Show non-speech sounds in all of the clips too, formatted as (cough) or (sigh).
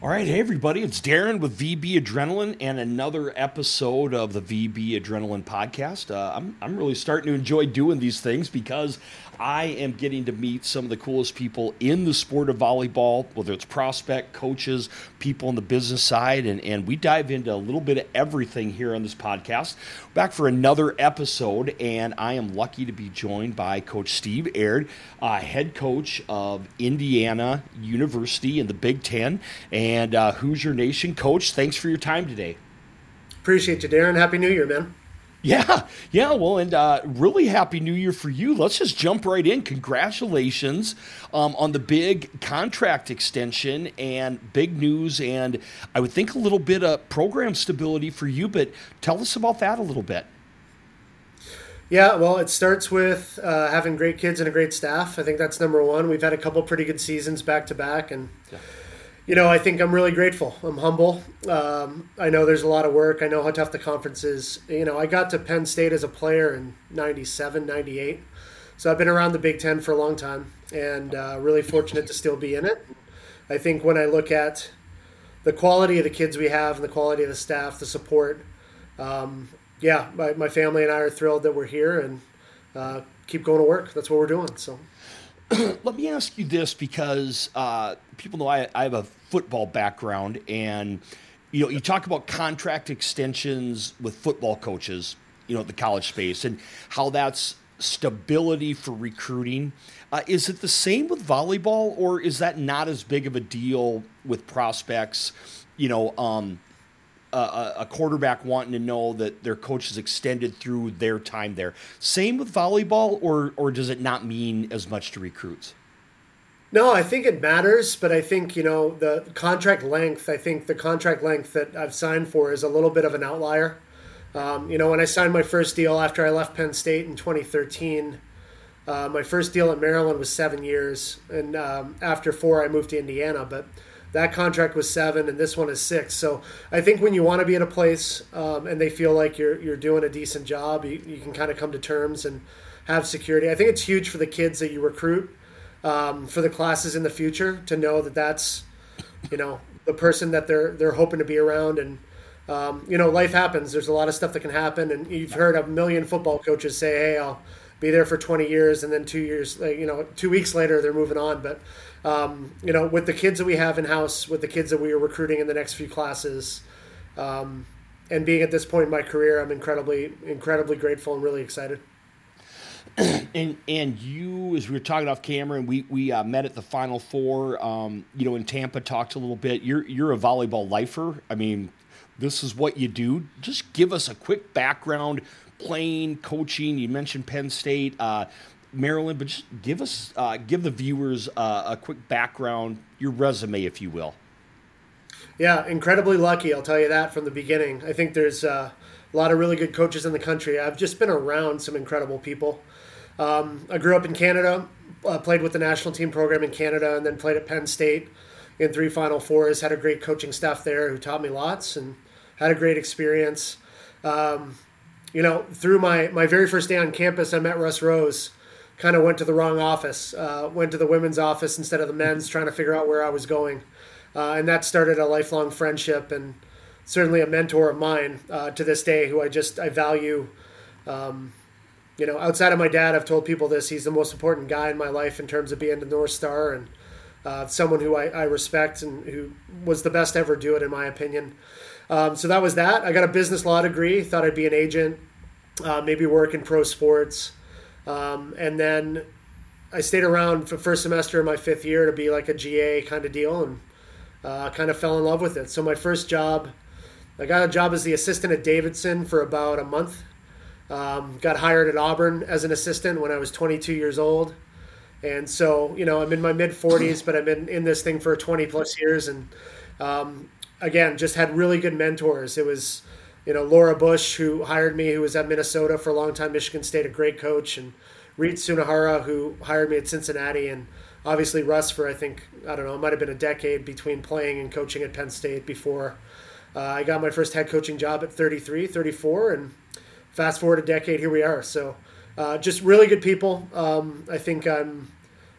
All right, hey everybody, it's Darren with VB Adrenaline and another episode of the VB Adrenaline podcast. Uh, I'm, I'm really starting to enjoy doing these things because I am getting to meet some of the coolest people in the sport of volleyball, whether it's prospect, coaches, people on the business side, and, and we dive into a little bit of everything here on this podcast. Back for another episode, and I am lucky to be joined by Coach Steve Aird, uh, head coach of Indiana University in the Big Ten, and uh, Hoosier Nation. Coach, thanks for your time today. Appreciate you, Darren. Happy New Year, man. Yeah, yeah. Well, and uh, really happy New Year for you. Let's just jump right in. Congratulations um, on the big contract extension and big news, and I would think a little bit of program stability for you. But tell us about that a little bit. Yeah, well, it starts with uh, having great kids and a great staff. I think that's number one. We've had a couple pretty good seasons back to back, and. Yeah you know, I think I'm really grateful. I'm humble. Um, I know there's a lot of work. I know how tough the conference is. You know, I got to Penn State as a player in 97, 98. So I've been around the Big Ten for a long time and uh, really fortunate to still be in it. I think when I look at the quality of the kids we have and the quality of the staff, the support, um, yeah, my, my, family and I are thrilled that we're here and uh, keep going to work. That's what we're doing. So. (clears throat) let me ask you this because uh, people know I, I, have a football background, and you know you talk about contract extensions with football coaches, you know, the college space, and how that's stability for recruiting. Uh, is it the same with volleyball, or is that not as big of a deal with prospects? You know, um, a, a, quarterback wanting to know that their coach is extended through their time there. Same with volleyball, or or does it not mean as much to recruits? No, I think it matters, but I think you know the contract length. I think the contract length that I've signed for is a little bit of an outlier. Um, you know, when I signed my first deal after I left Penn State in 2013, uh, my first deal in Maryland was seven years, and um, after four, I moved to Indiana. But that contract was seven, and this one is six. So I think when you want to be at a place um, and they feel like you're you're doing a decent job, you, you can kind of come to terms and have security. I think it's huge for the kids that you recruit um, for the classes in the future to know that that's you know the person that they're they're hoping to be around and. Um, you know, life happens. There's a lot of stuff that can happen, and you've heard a million football coaches say, "Hey, I'll be there for 20 years," and then two years, you know, two weeks later, they're moving on. But um, you know, with the kids that we have in house, with the kids that we are recruiting in the next few classes, um, and being at this point in my career, I'm incredibly, incredibly grateful and really excited. (clears throat) and and you, as we were talking off camera, and we we uh, met at the Final Four, um, you know, in Tampa, talked a little bit. You're you're a volleyball lifer. I mean, this is what you do. Just give us a quick background, playing, coaching. You mentioned Penn State. Uh, Maryland, but just give us, uh, give the viewers uh, a quick background, your resume, if you will. Yeah, incredibly lucky. I'll tell you that from the beginning. I think there's uh, a lot of really good coaches in the country. I've just been around some incredible people. Um, I grew up in Canada, uh, played with the national team program in Canada, and then played at Penn State in three Final Fours. Had a great coaching staff there who taught me lots and had a great experience. Um, you know, through my, my very first day on campus, I met Russ Rose kind of went to the wrong office, uh, went to the women's office instead of the men's, trying to figure out where I was going. Uh, and that started a lifelong friendship and certainly a mentor of mine uh, to this day who I just I value. Um, you know, outside of my dad, I've told people this. He's the most important guy in my life in terms of being the North Star and uh, someone who I, I, respect and who was the best ever do it, in my opinion. Um, so that was that. I got a business law degree. Thought I'd be an agent, uh, maybe work in pro sports. Um, and then I stayed around for first semester of my fifth year to be like a GA kind of deal and uh, kind of fell in love with it. So my first job, I got a job as the assistant at Davidson for about a month. Um, got hired at Auburn as an assistant when I was 22 years old. And so, you know, I'm in my mid 40s, but I've been in this thing for 20 plus years. And um, again, just had really good mentors. It was you know, Laura Bush, who hired me, who was at Minnesota for a long time, Michigan State, a great coach, and Reed Sunahara, who hired me at Cincinnati, and obviously Russ for I think I don't know, it might have been a decade between playing and coaching at Penn State before uh, I got my first head coaching job at 33, 34, and fast forward a decade, here we are. So uh, just really good people. Um, I think I'm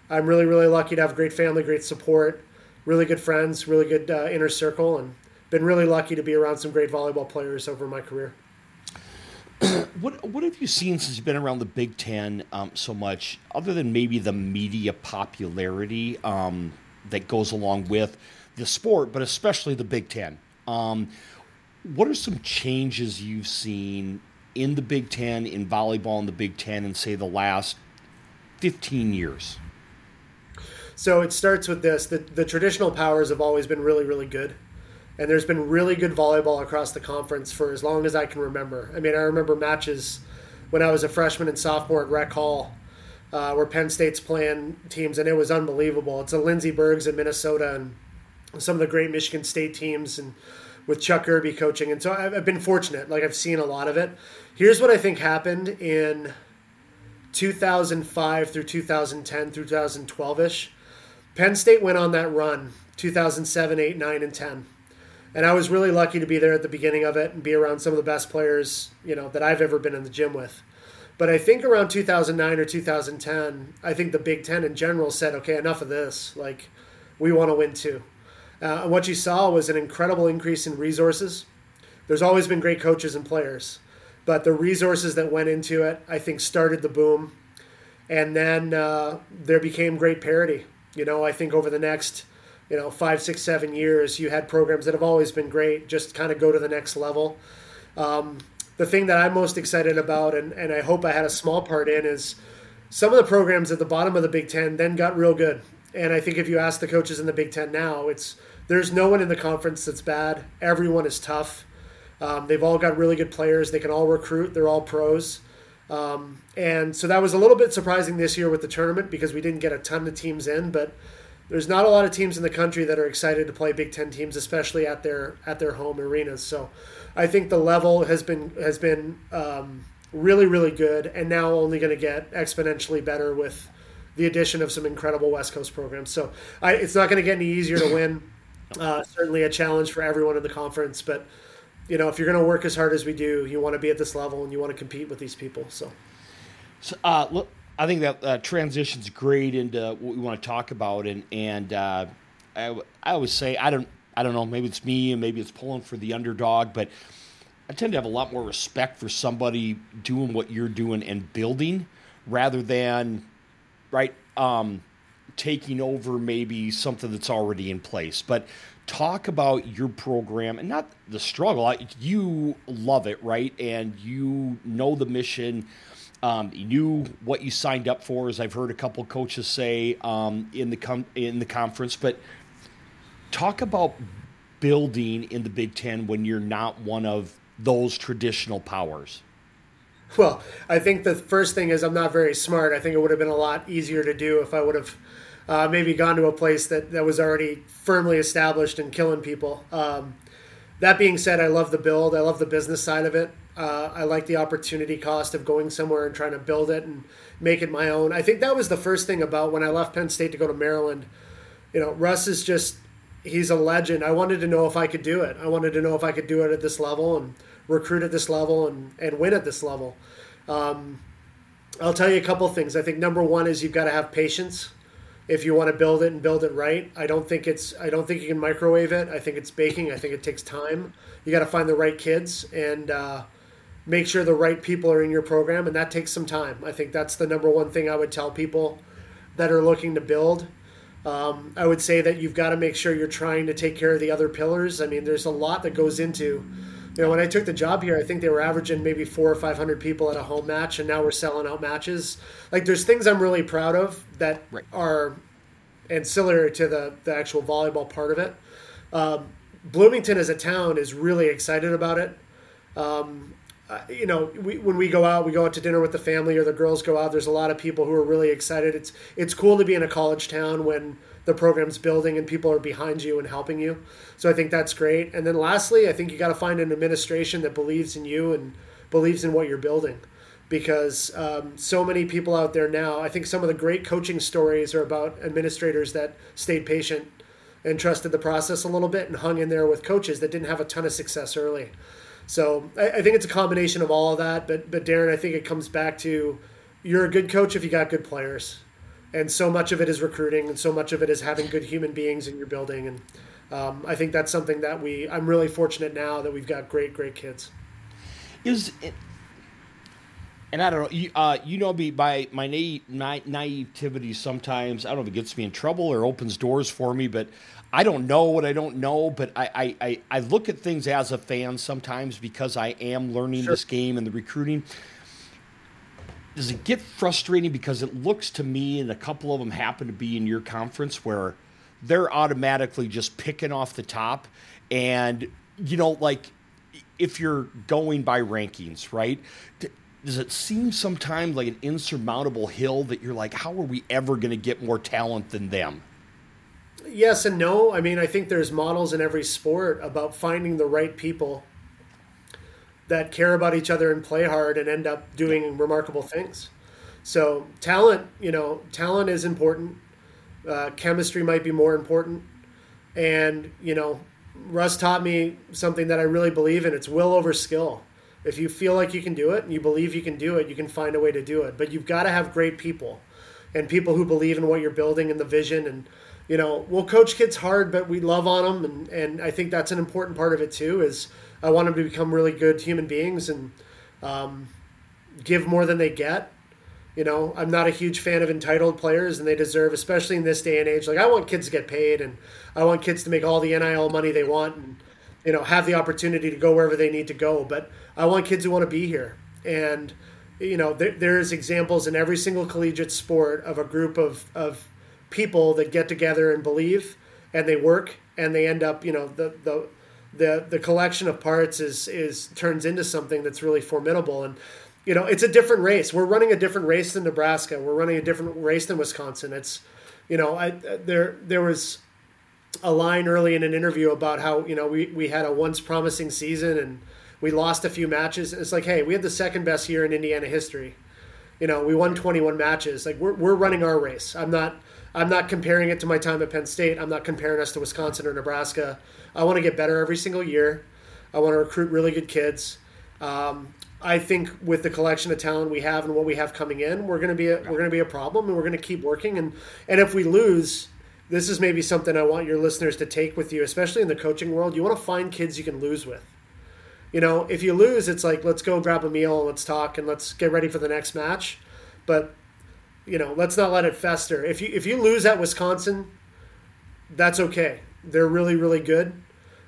I'm really really lucky to have great family, great support. Really good friends, really good uh, inner circle, and been really lucky to be around some great volleyball players over my career. (clears throat) what what have you seen since you've been around the Big Ten um, so much, other than maybe the media popularity um, that goes along with the sport, but especially the Big Ten? Um, what are some changes you've seen in the Big Ten, in volleyball in the Big Ten, in say the last 15 years? So it starts with this the, the traditional powers have always been really, really good. And there's been really good volleyball across the conference for as long as I can remember. I mean, I remember matches when I was a freshman and sophomore at Rec Hall uh, where Penn State's playing teams, and it was unbelievable. It's a Lindsey Bergs in Minnesota and some of the great Michigan State teams and with Chuck Erbe coaching. And so I've been fortunate. Like I've seen a lot of it. Here's what I think happened in 2005 through 2010 through 2012 ish. Penn State went on that run 2007, 8, 9, and 10. And I was really lucky to be there at the beginning of it and be around some of the best players, you know, that I've ever been in the gym with. But I think around 2009 or 2010, I think the Big Ten in general said, okay, enough of this. Like, we want to win too. Uh, and what you saw was an incredible increase in resources. There's always been great coaches and players, but the resources that went into it, I think, started the boom. And then uh, there became great parity. You know, I think over the next, you know, five, six, seven years, you had programs that have always been great, just kind of go to the next level. Um, the thing that I'm most excited about, and, and I hope I had a small part in, is some of the programs at the bottom of the Big Ten then got real good. And I think if you ask the coaches in the Big Ten now, it's there's no one in the conference that's bad. Everyone is tough. Um, they've all got really good players. They can all recruit. They're all pros. Um, and so that was a little bit surprising this year with the tournament because we didn't get a ton of teams in, but there's not a lot of teams in the country that are excited to play Big Ten teams, especially at their at their home arenas. So I think the level has been has been um, really really good, and now only going to get exponentially better with the addition of some incredible West Coast programs. So I, it's not going to get any easier to win. (coughs) Uh, certainly a challenge for everyone in the conference, but you know if you're going to work as hard as we do, you want to be at this level and you want to compete with these people. So, so uh, look, I think that uh, transitions great into what we want to talk about, and and uh, I, I always say I don't I don't know maybe it's me and maybe it's pulling for the underdog, but I tend to have a lot more respect for somebody doing what you're doing and building rather than right um, taking over maybe something that's already in place. But talk about your program and not the struggle. You love it, right? And you know the mission. Um, you knew what you signed up for, as I've heard a couple coaches say um, in the com- in the conference. But talk about building in the Big Ten when you're not one of those traditional powers. Well, I think the first thing is I'm not very smart. I think it would have been a lot easier to do if I would have uh, maybe gone to a place that, that was already firmly established and killing people. Um, that being said, I love the build. I love the business side of it. Uh, I like the opportunity cost of going somewhere and trying to build it and make it my own. I think that was the first thing about when I left Penn State to go to Maryland. You know, Russ is just, he's a legend. I wanted to know if I could do it. I wanted to know if I could do it at this level and recruit at this level and, and win at this level. Um, I'll tell you a couple things. I think number one is you've got to have patience if you want to build it and build it right. I don't think it's I don't think you can microwave it. I think it's baking. I think it takes time. You got to find the right kids and uh, make sure the right people are in your program, and that takes some time. I think that's the number one thing I would tell people that are looking to build. Um, I would say that you've got to make sure you're trying to take care of the other pillars. I mean, there's a lot that goes into you know, when I took the job here, I think they were averaging maybe four or five hundred people at a home match, and now we're selling out matches. Like, there's things I'm really proud of that right. are ancillary to the the actual volleyball part of it. Um, Bloomington as a town is really excited about it. Um, uh, you know, we, when we go out, we go out to dinner with the family, or the girls go out. There's a lot of people who are really excited. It's it's cool to be in a college town when the program's building and people are behind you and helping you. So I think that's great. And then lastly, I think you got to find an administration that believes in you and believes in what you're building. Because um, so many people out there now, I think some of the great coaching stories are about administrators that stayed patient and trusted the process a little bit and hung in there with coaches that didn't have a ton of success early. So I, I think it's a combination of all of that. But but Darren, I think it comes back to you're a good coach if you got good players and so much of it is recruiting, and so much of it is having good human beings in your building. And um, I think that's something that we. I'm really fortunate now that we've got great, great kids. Is it, and I don't know. You, uh, you know me by my, na- naivety. Sometimes I don't know if it gets me in trouble or opens doors for me, but I don't know what I don't know. But I, I, I, I look at things as a fan sometimes because I am learning sure. this game and the recruiting. Does it get frustrating because it looks to me, and a couple of them happen to be in your conference where they're automatically just picking off the top, and you know, like if you're going by rankings, right? does it seem sometimes like an insurmountable hill that you're like, how are we ever going to get more talent than them? Yes and no. I mean, I think there's models in every sport about finding the right people that care about each other and play hard and end up doing remarkable things. So, talent, you know, talent is important. Uh, chemistry might be more important. And, you know, Russ taught me something that I really believe in it's will over skill if you feel like you can do it and you believe you can do it, you can find a way to do it. But you've got to have great people and people who believe in what you're building and the vision. And, you know, we'll coach kids hard, but we love on them. And, and I think that's an important part of it too, is I want them to become really good human beings and um, give more than they get. You know, I'm not a huge fan of entitled players, and they deserve, especially in this day and age. Like, I want kids to get paid, and I want kids to make all the NIL money they want, and you know, have the opportunity to go wherever they need to go. But I want kids who want to be here. And, you know, there, there's examples in every single collegiate sport of a group of, of people that get together and believe and they work and they end up, you know, the, the, the, the collection of parts is, is turns into something that's really formidable. And, you know, it's a different race. We're running a different race than Nebraska. We're running a different race than Wisconsin. It's, you know, I, uh, there, there was, a line early in an interview about how you know we, we had a once promising season and we lost a few matches. It's like, hey, we had the second best year in Indiana history. You know, we won 21 matches. Like we're, we're running our race. I'm not I'm not comparing it to my time at Penn State. I'm not comparing us to Wisconsin or Nebraska. I want to get better every single year. I want to recruit really good kids. Um, I think with the collection of talent we have and what we have coming in, we're going to be a, we're going to be a problem, and we're going to keep working. And and if we lose, this is maybe something I want your listeners to take with you, especially in the coaching world. You want to find kids you can lose with. You know, if you lose, it's like let's go grab a meal, and let's talk, and let's get ready for the next match. But you know, let's not let it fester. If you if you lose at Wisconsin, that's okay. They're really really good.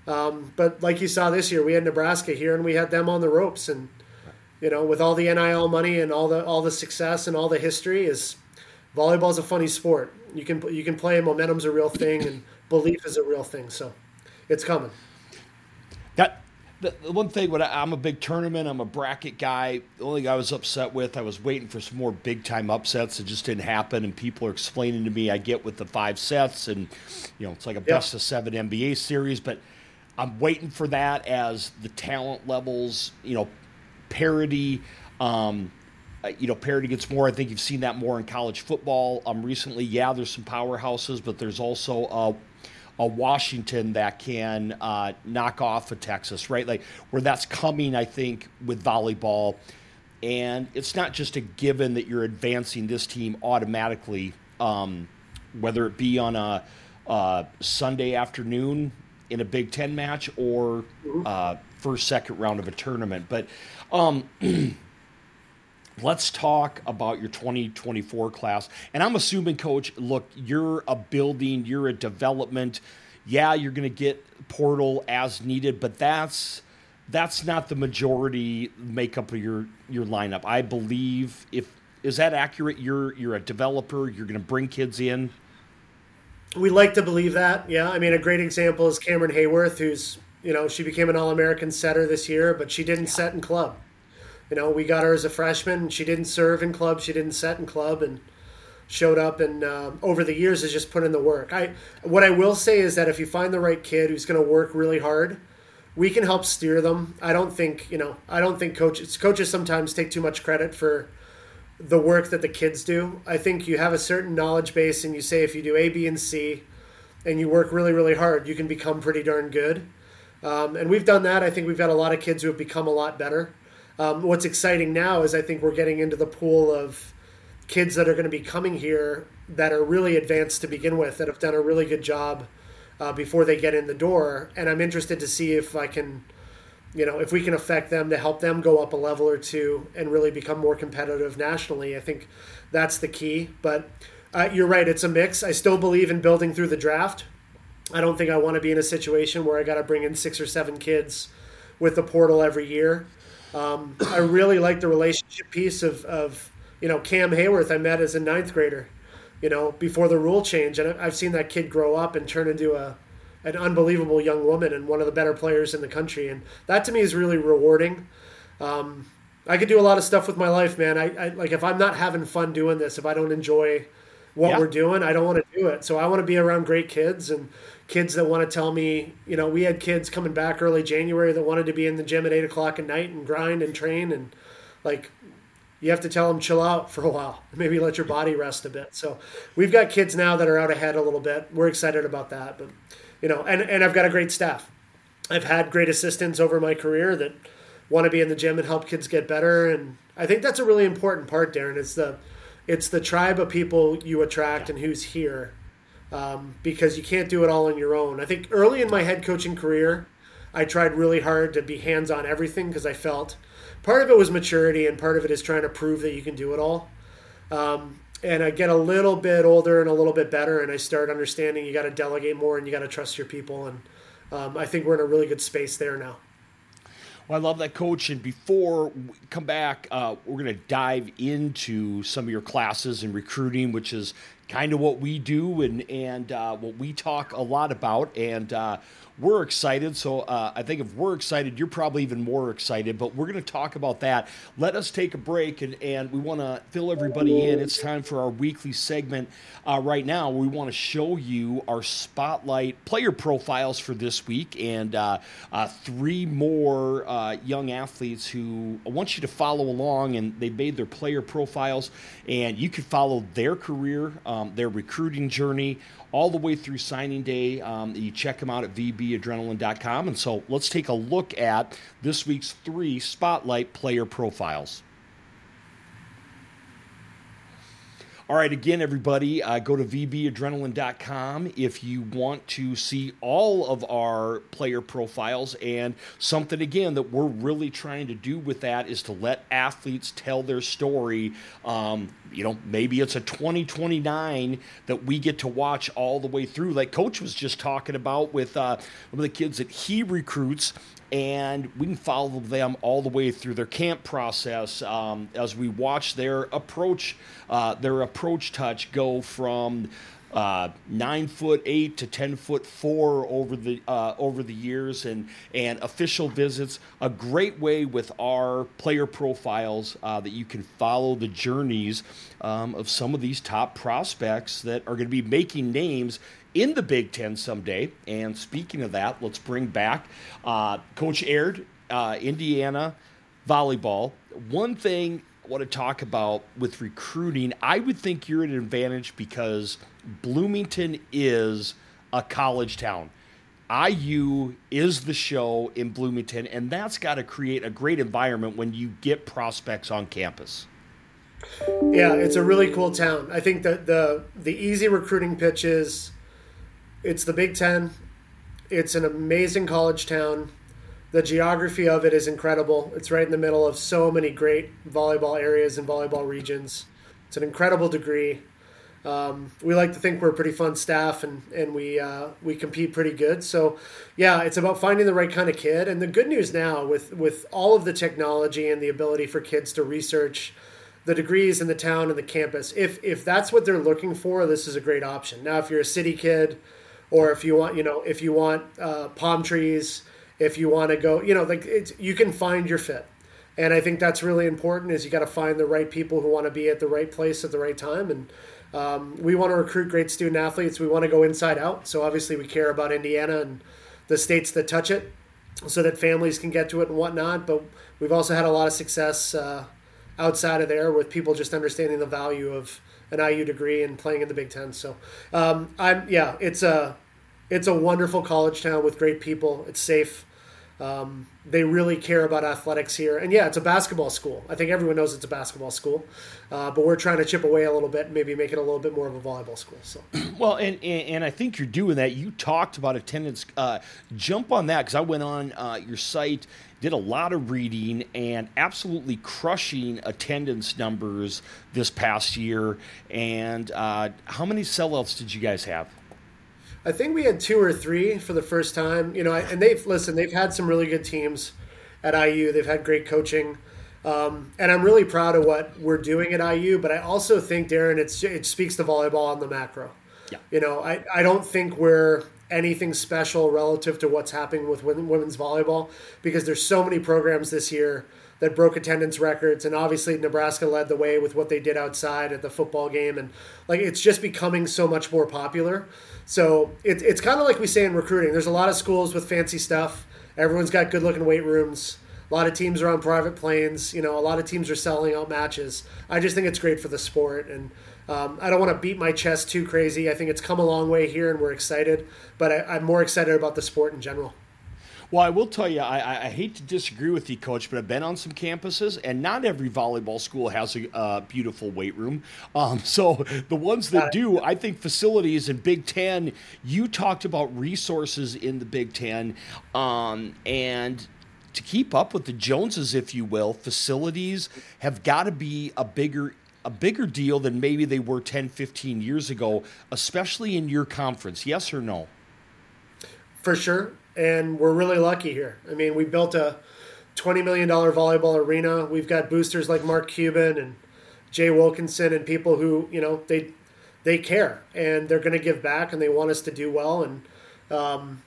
Um, but like you saw this year, we had Nebraska here, and we had them on the ropes, and you know, with all the NIL money and all the all the success and all the history, is volleyball's a funny sport. You can you can play. Momentum's a real thing, and belief is a real thing. So, it's coming. That the, the one thing. What I, am a big tournament. I'm a bracket guy. The only thing I was upset with, I was waiting for some more big time upsets. It just didn't happen. And people are explaining to me, I get with the five sets, and you know, it's like a best of seven NBA series, but. I'm waiting for that as the talent levels, you know, parity. Um, uh, you know, parity gets more. I think you've seen that more in college football. Um, recently, yeah, there's some powerhouses, but there's also a, a Washington that can uh, knock off a Texas, right? Like where that's coming, I think, with volleyball. And it's not just a given that you're advancing this team automatically, um, whether it be on a, a, Sunday afternoon in a Big Ten match or mm-hmm. uh, first, second round of a tournament. But um, (clears throat) let's talk about your 2024 class. And I'm assuming, coach, look, you're a building, you're a development. Yeah, you're going to get portal as needed, but that's that's not the majority makeup of your your lineup. I believe if is that accurate? You're you're a developer. You're going to bring kids in. We like to believe that. Yeah, I mean, a great example is Camryn Haworth, who's you know she became an All American setter this year, but she didn't yeah. set in club. You know, we got her as a freshman. She didn't serve in club. She didn't set in club, and showed up and uh, over the years has just put in the work. I what I will say is that if you find the right kid who's going to work really hard, we can help steer them. I don't think you know. I don't think coaches coaches sometimes take too much credit for the work that the kids do. I think you have a certain knowledge base, and you say if you do A, B, and C, and you work really really hard, you can become pretty darn good. Um, and we've done that. I think we've got a lot of kids who have become a lot better. Um, what's exciting now is I think we're getting into the pool of kids that are going to be coming here that are really advanced to begin with that have done a really good job uh, before they get in the door. And I'm interested to see if I can, you know, if we can affect them to help them go up a level or two and really become more competitive nationally. I think that's the key. But uh, you're right, it's a mix. I still believe in building through the draft. I don't think I want to be in a situation where I got to bring in six or seven kids with the portal every year. Um, I really like the relationship piece of, of, you know, Cam Haworth I met as a ninth grader, you know, before the rule change. And I've seen that kid grow up and turn into a, an unbelievable young woman and one of the better players in the country. And that to me is really rewarding. Um, I could do a lot of stuff with my life, man. I, I, like if I'm not having fun doing this, if I don't enjoy what yeah. we're doing, I don't want to do it. So I want to be around great kids and kids that want to tell me, you know, we had kids coming back early January that wanted to be in the gym at eight o'clock at night and grind and train and like you have to tell them chill out for a while. (laughs) Maybe let your body rest a bit. So we've got kids now that are out ahead a little bit. We're excited about that but you know and, and i've got a great staff. I've had great assistants over my career that want to be in the gym and help kids get better and i think that's a really important part darren it's the it's the tribe of people you attract and who's here um, because you can't do it all on your own. I think early in my head coaching career, I tried really hard to be hands on everything because I felt part of it was maturity and part of it is trying to prove that you can do it all. Um, and I get a little bit older and a little bit better, and I start understanding you got to delegate more and you got to trust your people. And um, I think we're in a really good space there now. Well, I love that, coach. And before we come back, uh, we're going to dive into some of your classes and recruiting, which is kind of what we do and and uh, what we talk a lot about. And uh, we're excited. So uh, I think if we're excited, you're probably even more excited. But we're going to talk about that. Let us take a break, and, and we want to fill everybody in. It's time for our weekly segment. Uh, right now, we want to show you our spotlight player profiles for this week, and uh, uh, three more uh, young athletes who I want you to follow along. And they made their player profiles, and you can follow their career, um, their recruiting journey all the way through signing day. Um, you check them out at vbadrenaline.com. And so let's take a look at this week's three spotlight player profiles. All right, again, everybody, uh, go to vbadrenaline.com if you want to see all of our player profiles. And something, again, that we're really trying to do with that is to let athletes tell their story. Um, you know, maybe it's a 2029 that we get to watch all the way through. Like Coach was just talking about with uh, one of the kids that he recruits and we can follow them all the way through their camp process um, as we watch their approach, uh, their approach touch go from uh, nine foot eight to ten foot four over the uh, over the years, and and official visits. A great way with our player profiles uh, that you can follow the journeys um, of some of these top prospects that are going to be making names in the Big Ten someday. And speaking of that, let's bring back uh, Coach Aird, uh, Indiana volleyball. One thing I want to talk about with recruiting, I would think you're at an advantage because Bloomington is a college town. IU is the show in Bloomington, and that's got to create a great environment when you get prospects on campus. Yeah, it's a really cool town. I think that the the easy recruiting pitch is it's the Big Ten. It's an amazing college town. The geography of it is incredible. It's right in the middle of so many great volleyball areas and volleyball regions. It's an incredible degree. Um, we like to think we're a pretty fun staff and, and we uh, we compete pretty good. So, yeah, it's about finding the right kind of kid. And the good news now with with all of the technology and the ability for kids to research the degrees in the town and the campus, if if that's what they're looking for, this is a great option. Now, if you're a city kid or if you want, you know, if you want uh, palm trees, if you want to go, you know, like it's you can find your fit. And I think that's really important. Is you got to find the right people who want to be at the right place at the right time. And um, we want to recruit great student athletes. We want to go inside out. So obviously we care about Indiana and the states that touch it, so that families can get to it and whatnot. But we've also had a lot of success uh, outside of there with people just understanding the value of an IU degree and playing in the Big Ten. So um, I'm yeah, it's a it's a wonderful college town with great people. It's safe. Um, they really care about athletics here. And yeah, it's a basketball school. I think everyone knows it's a basketball school, uh, but we're trying to chip away a little bit maybe make it a little bit more of a volleyball school. So, (clears throat) well, and and, and I think you're doing that. You talked about attendance. Uh, jump on that because I went on uh, your site, did a lot of reading, and absolutely crushing attendance numbers this past year. And uh, how many sellouts did you guys have? I think we had two or three for the first time. You know, and they've listen. They've had some really good teams at IU. They've had great coaching, um, and I'm really proud of what we're doing at IU. But I also think, Darren, it's it speaks to volleyball on the macro. Yeah. You know, I I don't think we're anything special relative to what's happening with women's volleyball because there's so many programs this year that broke attendance records and obviously Nebraska led the way with what they did outside at the football game and like it's just becoming so much more popular so it, it's kind of like we say in recruiting. There's a lot of schools with fancy stuff. Everyone's got good looking weight rooms. A lot of teams are on private planes. You know, a lot of teams are selling out matches. I just think it's great for the sport, and um, I don't want to beat my chest too crazy. I think it's come a long way here, and we're excited. But I, I'm more excited about the sport in general. Well, I will tell you, I, I, hate to disagree with you, Coach, but I've been on some campuses, and not every volleyball school has a uh, beautiful weight room. Um, (laughs) so the ones that do, I think facilities in Big Ten. You talked about resources in the Big Ten, um, and to keep up with the Joneses, if you will, facilities have got to be a bigger a bigger deal than maybe they were 10, 15 years ago, especially in your conference. Yes or no? For sure and we're really lucky here. I mean, we built a twenty million dollar volleyball arena. We've got boosters like Mark Cuban and Jay Wilkinson and people who you know they they care and they're going to give back and they want us to do well and. Um,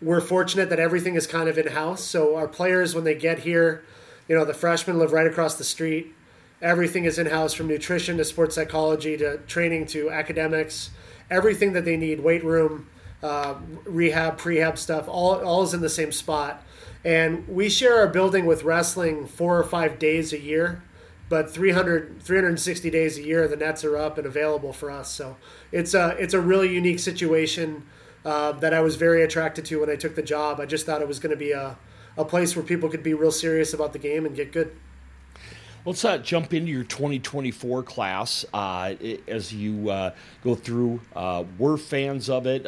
we're fortunate that everything is kind of in house. So our players, when they get here, you know, the freshmen live right across the street. Everything is in house from nutrition to sports psychology to training to academics. Everything that they need, weight room, uh, rehab, prehab stuff, all, all is in the same spot. And we share our building with wrestling four or five days a year, but 300, 360 days a year, the nets are up and available for us. So it's a, it's a really unique situation uh, that I was very attracted to when I took the job. I just thought it was going to be a, a place where people could be real serious about the game and get good. Let's uh, jump into your 2024 class uh, as you uh, go through. Uh, we're fans of it.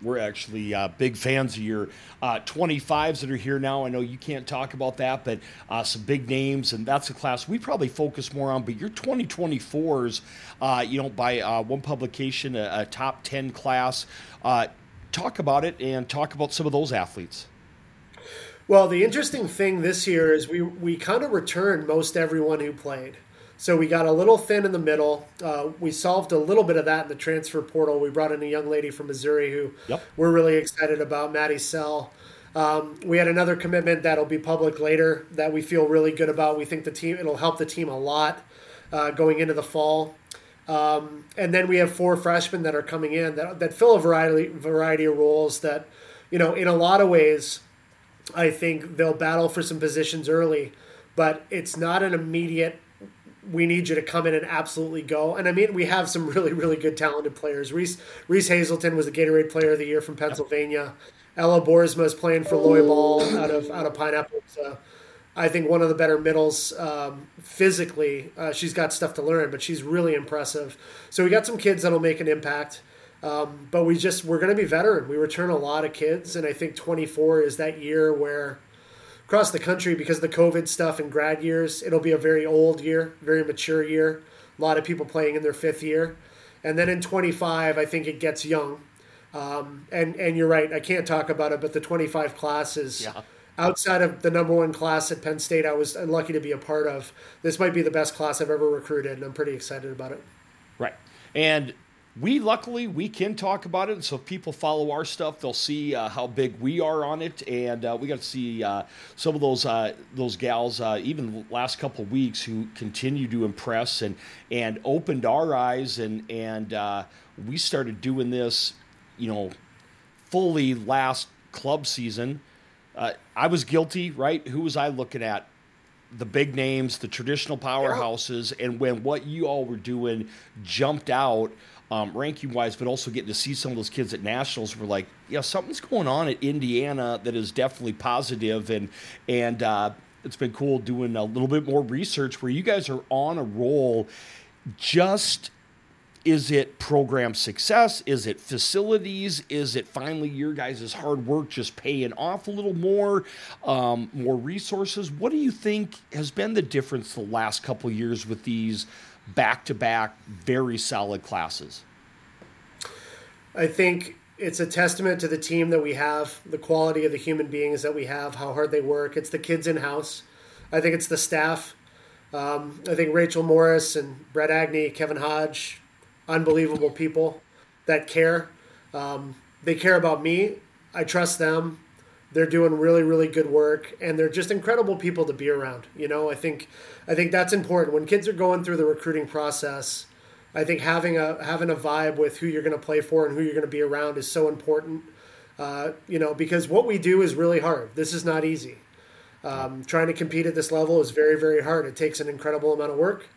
We're actually uh, big fans of your uh, 25s that are here now. I know you can't talk about that, but uh, some big names, and that's a class we probably focus more on. But your 2024s, uh, you know, by uh, one publication, a, a, top 10 class. Uh, talk about it and talk about some of those athletes. Well, the interesting thing this year is we, we kind of returned most everyone who played. So we got a little thin in the middle. Uh, we solved a little bit of that in the transfer portal. We brought in a young lady from Missouri who yep. we're really excited about, Maddie Sell. Um, we had another commitment that'll be public later that we feel really good about. We think the team it'll help the team a lot uh, going into the fall. Um, and then we have four freshmen that are coming in that, that fill a variety variety of roles that, you know, in a lot of ways, I think they'll battle for some positions early, but it's not an immediate we need you to come in and absolutely go. And I mean, we have some really, really good talented players. Reese Reese Hazelton was the Gatorade Player of the Year from Pennsylvania. Ella Boersma is playing for Loy Ball out of out of Pineapple. So I think one of the better middles um, physically. Uh, she's got stuff to learn, but she's really impressive. So we got some kids that'll make an impact. Um, but we just we're going to be veteran. We return a lot of kids, and I think 24 is that year where across the country because of the COVID stuff and grad years. It'll be a very old year, very mature year. A lot of people playing in their fifth year, and then in 25, I think it gets young. Um, and and you're right, I can't talk about it, but the 25 classes. Yeah. Outside of the number one class at Penn State, I was lucky to be a part of. This might be the best class I've ever recruited, and I'm pretty excited about it. Right. And we luckily we can talk about it so if people follow our stuff they'll see uh, how big we are on it and uh, we got to see uh, some of those uh, those gals uh, even last couple of weeks who continue to impress and and opened our eyes and and uh, we started doing this you know fully last club season. I was guilty right? Who was i looking at the big names, the traditional powerhouses, and when what you all were doing jumped out, um, ranking wise, but also getting to see some of those kids at nationals. We're like, yeah, something's going on at Indiana that is definitely positive, and and uh, it's been cool doing a little bit more research where you guys are on a roll. Just is it program success? Is it facilities? Is it finally your guys' hard work just paying off a little more? Um, more resources? What do you think has been the difference the last couple years with these back to back, very solid classes? I think it's a testament to the team that we have, the quality of the human beings that we have, how hard they work. It's the kids in house. I think it's the staff. Um, I think Rachel Morris and Brett Agnew, Kevin Hodge, unbelievable people that care. Um, they care about me. I trust them. They're doing really, really good work, and they're just incredible people to be around. You know, I think, I think that's important when kids are going through the recruiting process. I think having a having a vibe with who you're going to play for and who you're going to be around is so important. Uh, you know, because what we do is really hard. This is not easy. Um, trying to compete at this level is very, very hard. It takes an incredible amount of work,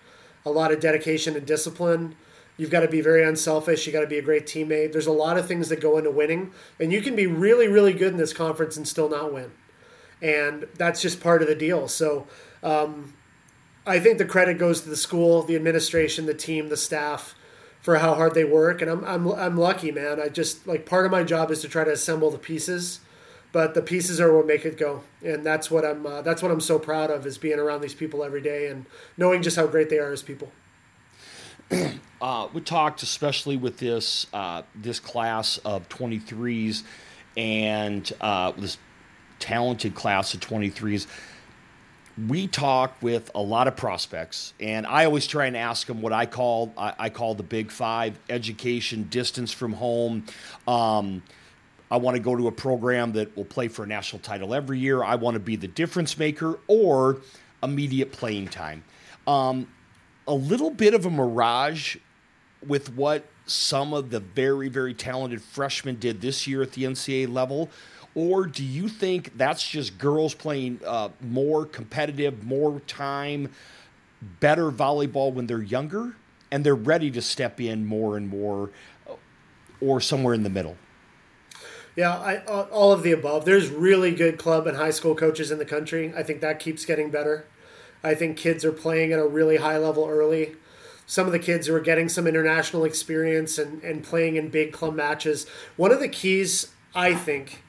a lot of dedication and discipline. You've got to be very unselfish. You got to be a great teammate. There's a lot of things that go into winning, and you can be really, really good in this conference and still not win. And that's just part of the deal. So, um, I think the credit goes to the school, the administration, the team, the staff for how hard they work. And I'm, I'm, I'm lucky, man. I just like part of my job is to try to assemble the pieces, but the pieces are what make it go. And that's what I'm, uh, that's what I'm so proud of is being around these people every day and knowing just how great they are as people. (clears throat) Uh, we talked, especially with this uh, this class of 23s and uh, this talented class of 23s. We talk with a lot of prospects, and I always try and ask them what I call I, I call the big five: education, distance from home. Um, I want to go to a program that will play for a national title every year. I want to be the difference maker or immediate playing time. Um, a little bit of a mirage with what some of the very, very talented freshmen did this year at the NCAA level? Or do you think that's just girls playing uh, more competitive, more time, better volleyball when they're younger, and they're ready to step in more and more, or somewhere in the middle? Yeah, I, all of the above. There's really good club and high school coaches in the country. I think that keeps getting better. I think kids are playing at a really high level early some of the kids who are getting some international experience and, and playing in big club matches. One of the keys, I think,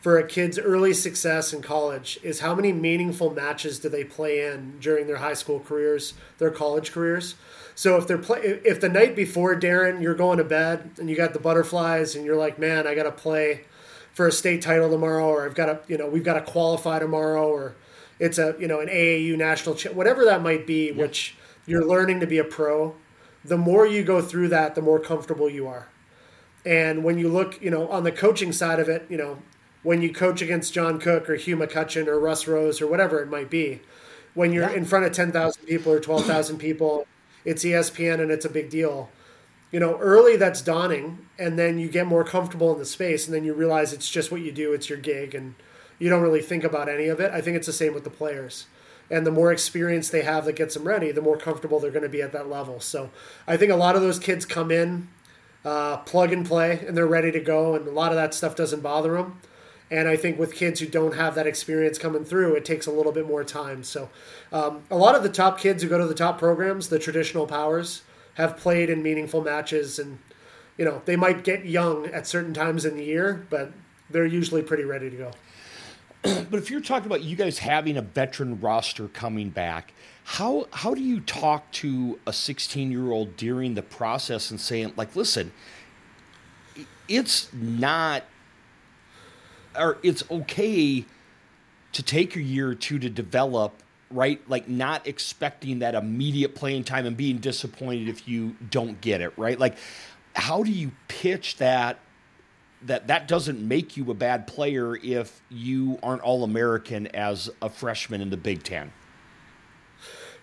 for a kid's early success in college is how many meaningful matches do they play in during their high school careers, their college careers. So if they're play, if the night before Darren, you're going to bed and you got the butterflies and you're like, man, I got to play for a state title tomorrow, or I've got to, you know, we've got to qualify tomorrow, or it's a, you know, an AAU national, whatever that might be, which you're learning to be a pro. The more you go through that, the more comfortable you are. And when you look, you know, on the coaching side of it, you know, when you coach against John Cook or Hugh McCutcheon or Russ Rose or whatever it might be, when you're yeah. in front of 10,000 people or 12,000 people, it's ESPN and it's a big deal. You know, early that's dawning, and then you get more comfortable in the space, and then you realize it's just what you do, it's your gig, and you don't really think about any of it. I think it's the same with the players and the more experience they have that gets them ready, the more comfortable they're going to be at that level. So I think a lot of those kids come in, uh, plug and play, and they're ready to go, and a lot of that stuff doesn't bother them. And I think with kids who don't have that experience coming through, it takes a little bit more time. So um, a lot of the top kids who go to the top programs, the traditional powers, have played in meaningful matches, and you know they might get young at certain times in the year, but they're usually pretty ready to go. (clears throat) but if you're talking about you guys having a veteran roster coming back, how how do you talk to a 16 year old during the process and saying like, listen, it's not, or it's okay to take a year or two to develop right? Like not expecting that immediate playing time and being disappointed if you don't get it, right? Like how do you pitch that that that doesn't make you a bad player if you aren't all American as a freshman in the Big Ten.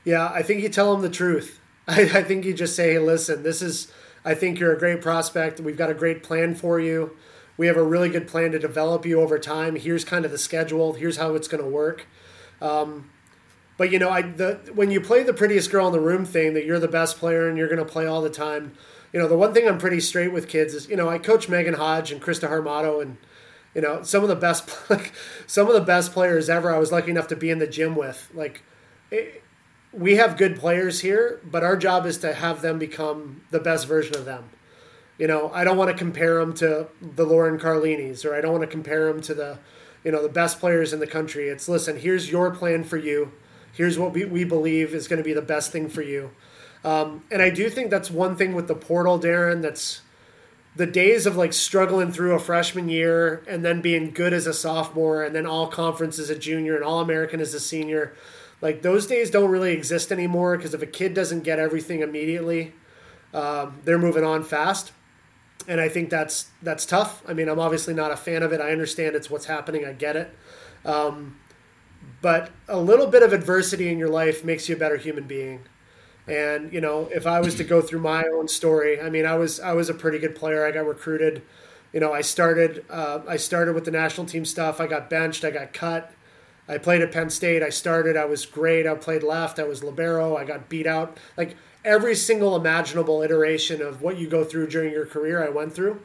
Yeah, I think you tell them the truth. (laughs) I, I, think you just say, hey, listen, this is, I think you're a great prospect. We've got a great plan for you. We have a really good plan to develop you over time. Here's kind of the schedule. Here's how it's going to work. Um, but you know, I the when you play the prettiest girl in the room thing that you're the best player and you're going to play all the time you know, the one thing I'm pretty straight with kids is, you know, I coach Megan Hodge and Christa Harmotto and, you know, some of the best, (laughs) like, some of the best players ever. I was lucky enough to be in the gym with. Like, it, we have good players here, but our job is to have them become the best version of them. You know, I don't want to compare them to the Lauren Carlinis, or I don't want to compare them to the, you know, the best players in the country. It's listen, here's your plan for you. Here's what we, we believe is going to be the best thing for you. Um, and I do think that's one thing with the portal, Darren. That's the days of like struggling through a freshman year and then being good as a sophomore and then all conference as a junior and all American as a senior. Like those days don't really exist anymore because if a kid doesn't get everything immediately, um, they're moving on fast and I think that's that's tough. I mean, I'm obviously not a fan of it. I understand it's what's happening. I get it. Um, but a little bit of adversity in your life makes you a better human being. And you know, if I was to go through my own story, I mean, I was I was a pretty good player. I got recruited. You know, I started uh, I started with the national team stuff. I got benched. I got cut. I played at Penn State. I started. I was great. I played left. I was libero. I got beat out. Like every single imaginable iteration of what you go through during your career, I went through.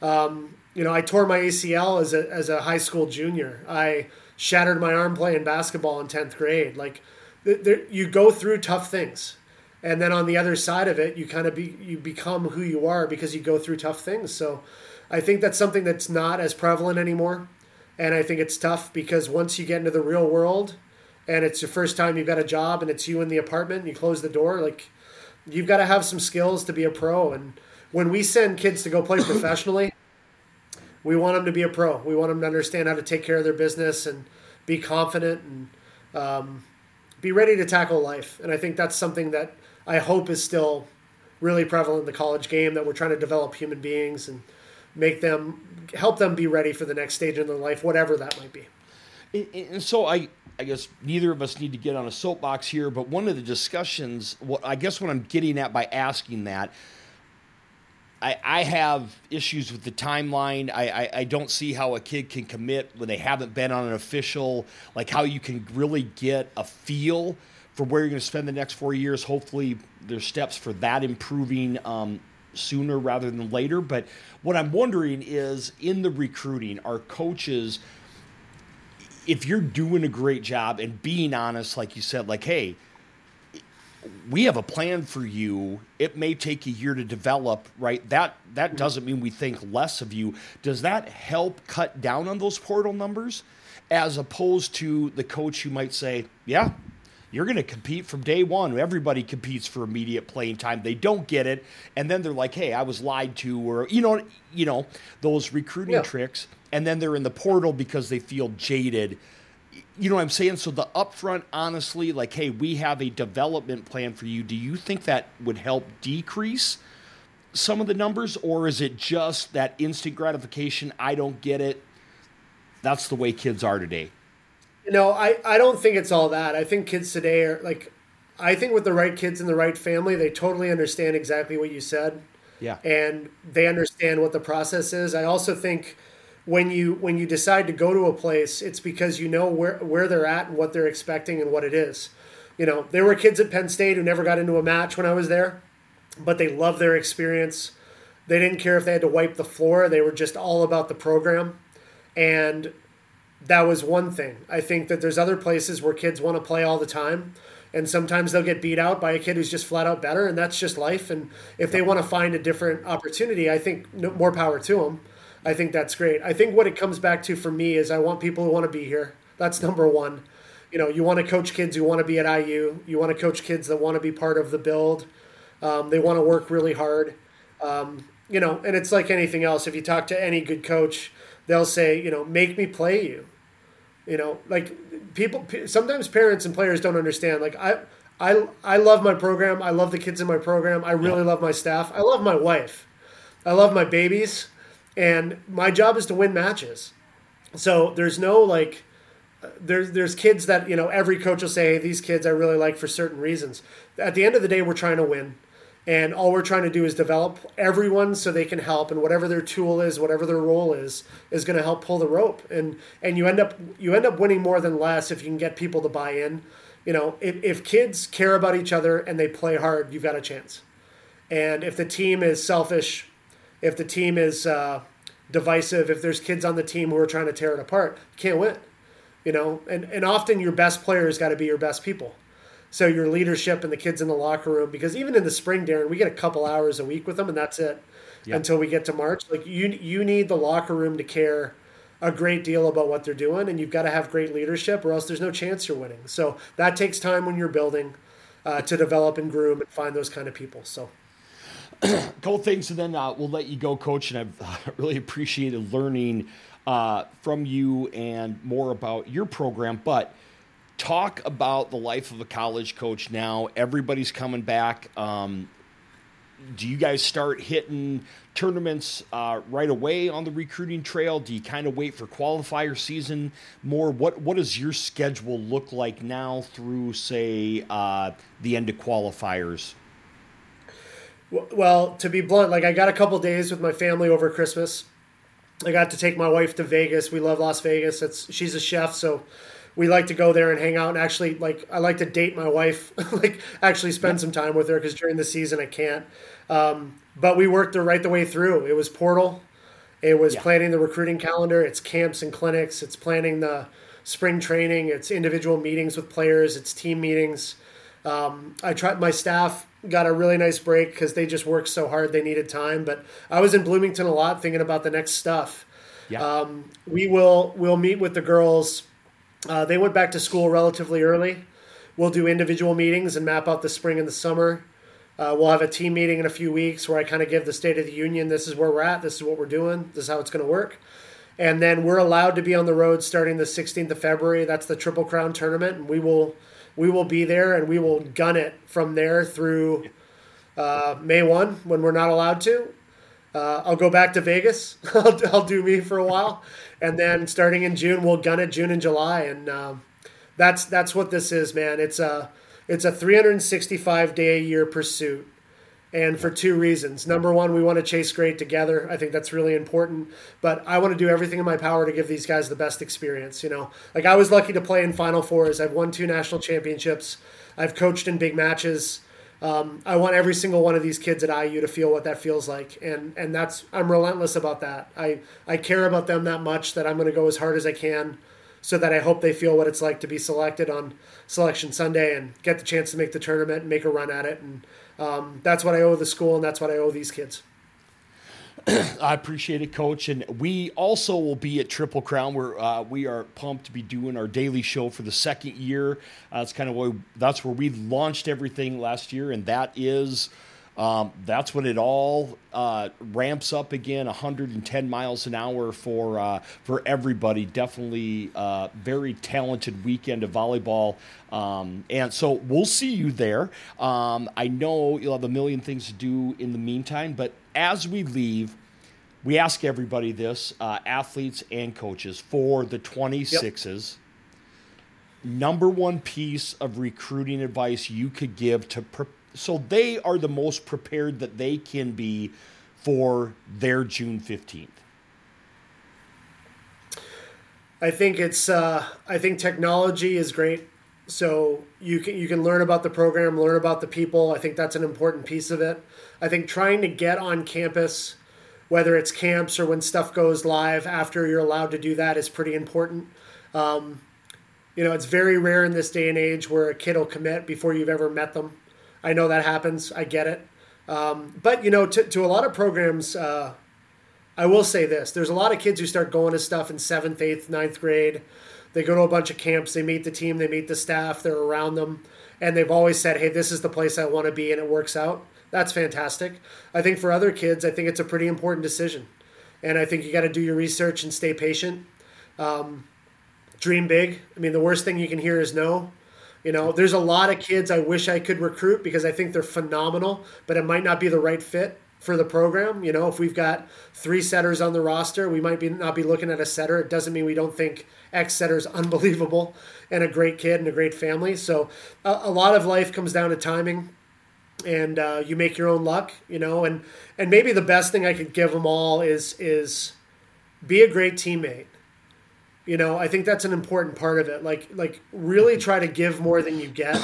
Um, you know, I tore my ACL as a as a high school junior. I shattered my arm playing basketball in tenth grade. Like, there, you go through tough things, and then on the other side of it, you kind of be you become who you are because you go through tough things. So, I think that's something that's not as prevalent anymore, and I think it's tough because once you get into the real world, and it's your first time you've got a job and it's you in the apartment, and you close the door, like you've got to have some skills to be a pro. And when we send kids to go play (coughs) professionally, we want them to be a pro. We want them to understand how to take care of their business and be confident and um, be ready to tackle life. And I think that's something that I hope is still really prevalent in the college game that we're trying to develop human beings and make them help them be ready for the next stage in their life, whatever that might be. And so I, I guess neither of us need to get on a soapbox here, but one of the discussions, what I guess what I'm getting at by asking that, I, I have issues with the timeline. I, I, I, don't see how a kid can commit when they haven't been on an official, like how you can really get a feel for where you're going to spend the next four years. Hopefully, there's steps for that improving um, sooner rather than later. But what I'm wondering is in the recruiting, are coaches – if you're doing a great job and being honest, like you said, like, hey, we have a plan for you. It may take a year to develop, right? That that doesn't mean we think less of you. Does that help cut down on those portal numbers? As opposed to the coach who might say, Yeah, you're going to compete from day one. Everybody competes for immediate playing time. They don't get it, and then they're like, "Hey, I was lied to," or you know, you know, those recruiting yeah. tricks and then they're in the portal because they feel jaded. You know what I'm saying? So the upfront, honestly, like, hey, we have a development plan for you. Do you think that would help decrease some of the numbers, or is it just that instant gratification? I don't get it. That's the way kids are today. Know, I, I don't think it's all that. I think kids today are like, I think with the right kids in the right family, they totally understand exactly what you said. Yeah. And they understand what the process is. I also think when you when you decide to go to a place, it's because you know where where they're at and what they're expecting and what it is. You know, there were kids at Penn State who never got into a match when I was there, but they loved their experience. They didn't care if they had to wipe the floor. They were just all about the program. And that was one thing. I think that there's other places where kids want to play all the time. And sometimes they'll get beat out by a kid who's just flat out better, and that's just life. And if they want to find a different opportunity, I think more power to them. I think that's great. I think what it comes back to for me is I want people who want to be here. That's number one. You know, you want to coach kids who want to be at IU. You want to coach kids that want to be part of the build. Um, they want to work really hard. Um, you know, and it's like anything else. If you talk to any good coach, they'll say, you know, make me play you. You know, like people. Sometimes parents and players don't understand. Like I, I, I love my program. I love the kids in my program. I really love my staff. I love my wife. I love my babies and my job is to win matches. So there's no like uh, there's there's kids that you know every coach will say hey, these kids I really like for certain reasons. At the end of the day, we're trying to win, and all we're trying to do is develop everyone so they can help, and whatever their tool is, whatever their role is, is going to help pull the rope, and and you end up you end up winning more than less if you can get people to buy in. You know, if, if kids care about each other and they play hard, you've got a chance. And if the team is selfish, if the team is uh, divisive, if there's kids on the team who are trying to tear it apart, can't win. You know, and, and often your best players got to be your best people. So your leadership and the kids in the locker room, because even in the spring, Darren, we get a couple hours a week with them, and that's it yep. until we get to March. Like you, you need the locker room to care a great deal about what they're doing, and you've got to have great leadership, or else there's no chance you're winning. So that takes time when you're building uh, to develop and groom and find those kind of people. So. (clears throat) cool things, and then uh, we'll let you go, Coach. And I've (laughs) really appreciated learning uh, from you and more about your program. But talk about the life of a college coach now. Everybody's coming back. Um, do you guys start hitting tournaments uh, right away on the recruiting trail? Do you kind of wait for qualifier season more? What what does your schedule look like now through say uh, the end of qualifiers? Well, to be blunt, like I got a couple days with my family over Christmas. I got to take my wife to Vegas. We love Las Vegas. It's she's a chef, so we like to go there and hang out and actually like I like to date my wife, (laughs) like actually spend some time with her because during the season I can't. Um, but we worked the right the way through. It was portal, it was yeah. planning the recruiting calendar, it's camps and clinics, it's planning the spring training, it's individual meetings with players, it's team meetings. Um, I tried my staff got a really nice break because they just worked so hard they needed time. But I was in Bloomington a lot thinking about the next stuff. Yeah. Um, we will we'll meet with the girls uh, they went back to school relatively early. We'll do individual meetings and map out the spring and the summer. Uh, we'll have a team meeting in a few weeks where I kind of give the State of the Union this is where we're at, this is what we're doing, this is how it's going to work. And then we're allowed to be on the road starting the 16th of February. That's the Triple Crown tournament, and we will we will be there and we will gun it from there through uh, May 1 when we're not allowed to. Uh, I'll go back to Vegas. (laughs) I'll, I'll, do me for a while, and then starting in June, we'll gun it June and July, and um, that's that's what this is, man. It's a it's a 365 day a year pursuit, and for two reasons. Number one, we want to chase great together. I think that's really important. But I want to do everything in my power to give these guys the best experience. You know, like I was lucky to play in Final Fours. I've won two national championships. I've coached in big matches um, I want every single one of these kids at IU to feel what that feels like, and and that's I'm relentless about that. I I care about them that much that I'm going to go as hard as I can, so that I hope they feel what it's like to be selected on Selection Sunday and get the chance to make the tournament and make a run at it. And um, that's what I owe the school, and that's what I owe these kids. (clears throat) I appreciate it, Coach. And we also will be at Triple Crown, where uh, we are pumped to be doing our daily show for the second year. Uh, that's kind of where that's where we launched everything last year, and that is. Um, that's when it all uh, ramps up again, 110 miles an hour for uh, for everybody. Definitely uh, very talented weekend of volleyball, um, and so we'll see you there. Um, I know you'll have a million things to do in the meantime, but as we leave, we ask everybody this, uh, athletes and coaches, for the 26s. Yep. Number one piece of recruiting advice you could give to pre- so they are the most prepared that they can be for their June 15th. I think it's uh, I think technology is great. So you can you can learn about the program, learn about the people. I think that's an important piece of it. I think trying to get on campus, whether it's camps or when stuff goes live after you're allowed to do that, is pretty important. Um, you know, it's very rare in this day and age where a kid will commit before you've ever met them. I know that happens. I get it. Um, but you know, to, to a lot of programs, uh, I will say this: there's a lot of kids who start going to stuff in seventh, eighth, ninth grade they go to a bunch of camps, they meet the team, they meet the staff, they're around them, and they've always said, hey, this is the place I want to be, and it works out. That's fantastic. I think for other kids, I think it's a pretty important decision. And I think you got to do your research and stay patient. Um, dream big. I mean, the worst thing you can hear is no. You know, there's a lot of kids I wish I could recruit because I think they're phenomenal, but it might not be the right fit for the program. You know, if we've got three setters on the roster, we might be not be looking at a setter. It doesn't mean we don't think X setter is (laughs) unbelievable and a great kid and a great family. So a, a lot of life comes down to timing, and uh, you make your own luck. You know, and and maybe the best thing I could give them all is is be a great teammate. You know, I think that's an important part of it. Like like really try to give more than you get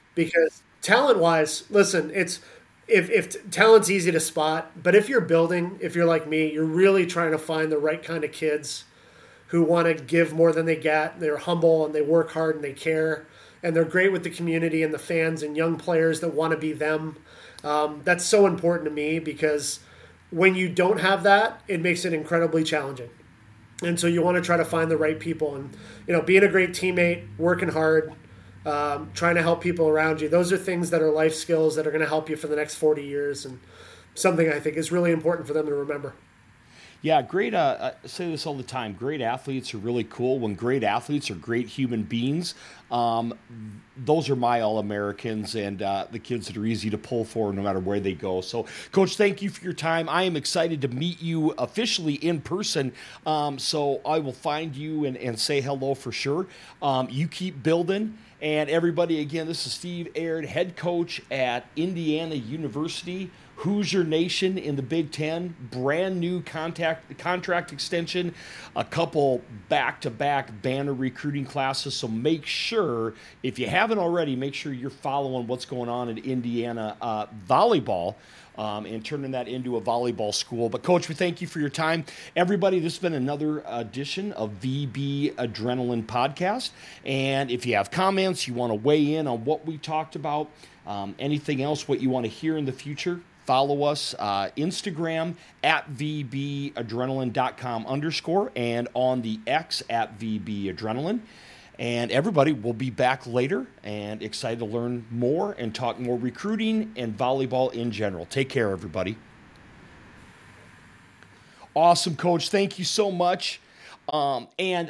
(clears throat) because talent wise, listen, it's if, if talent's easy to spot, but if you're building, if you're like me, you're really trying to find the right kind of kids who want to give more than they get. They're humble and they work hard and they care, and they're great with the community and the fans and young players that want to be them. Um, that's so important to me because when you don't have that, it makes it incredibly challenging. And so you want to try to find the right people and you know being a great teammate, working hard, um, trying to help people around you. Those are things that are life skills that are going to help you for the next 40 years and something I think is really important for them to remember. Yeah, great. Uh, I say this all the time. Great athletes are really cool. When great athletes are great human beings, um, those are my All Americans and uh, the kids that are easy to pull for no matter where they go. So, Coach, thank you for your time. I am excited to meet you officially in person. Um, so, I will find you and, and say hello for sure. Um, you keep building. And everybody, again, this is Steve Aird, head coach at Indiana University. Hoosier Nation in the Big Ten, brand new contact, contract extension, a couple back to back banner recruiting classes. So make sure, if you haven't already, make sure you're following what's going on in Indiana uh, volleyball. Um, and turning that into a volleyball school. But, Coach, we thank you for your time. Everybody, this has been another edition of VB Adrenaline Podcast. And if you have comments, you want to weigh in on what we talked about, um, anything else, what you want to hear in the future, follow us uh, instagram at vbadrenaline.com underscore and on the x at vbadrenaline and everybody will be back later and excited to learn more and talk more recruiting and volleyball in general. Take care everybody. Awesome coach. Thank you so much. Um, and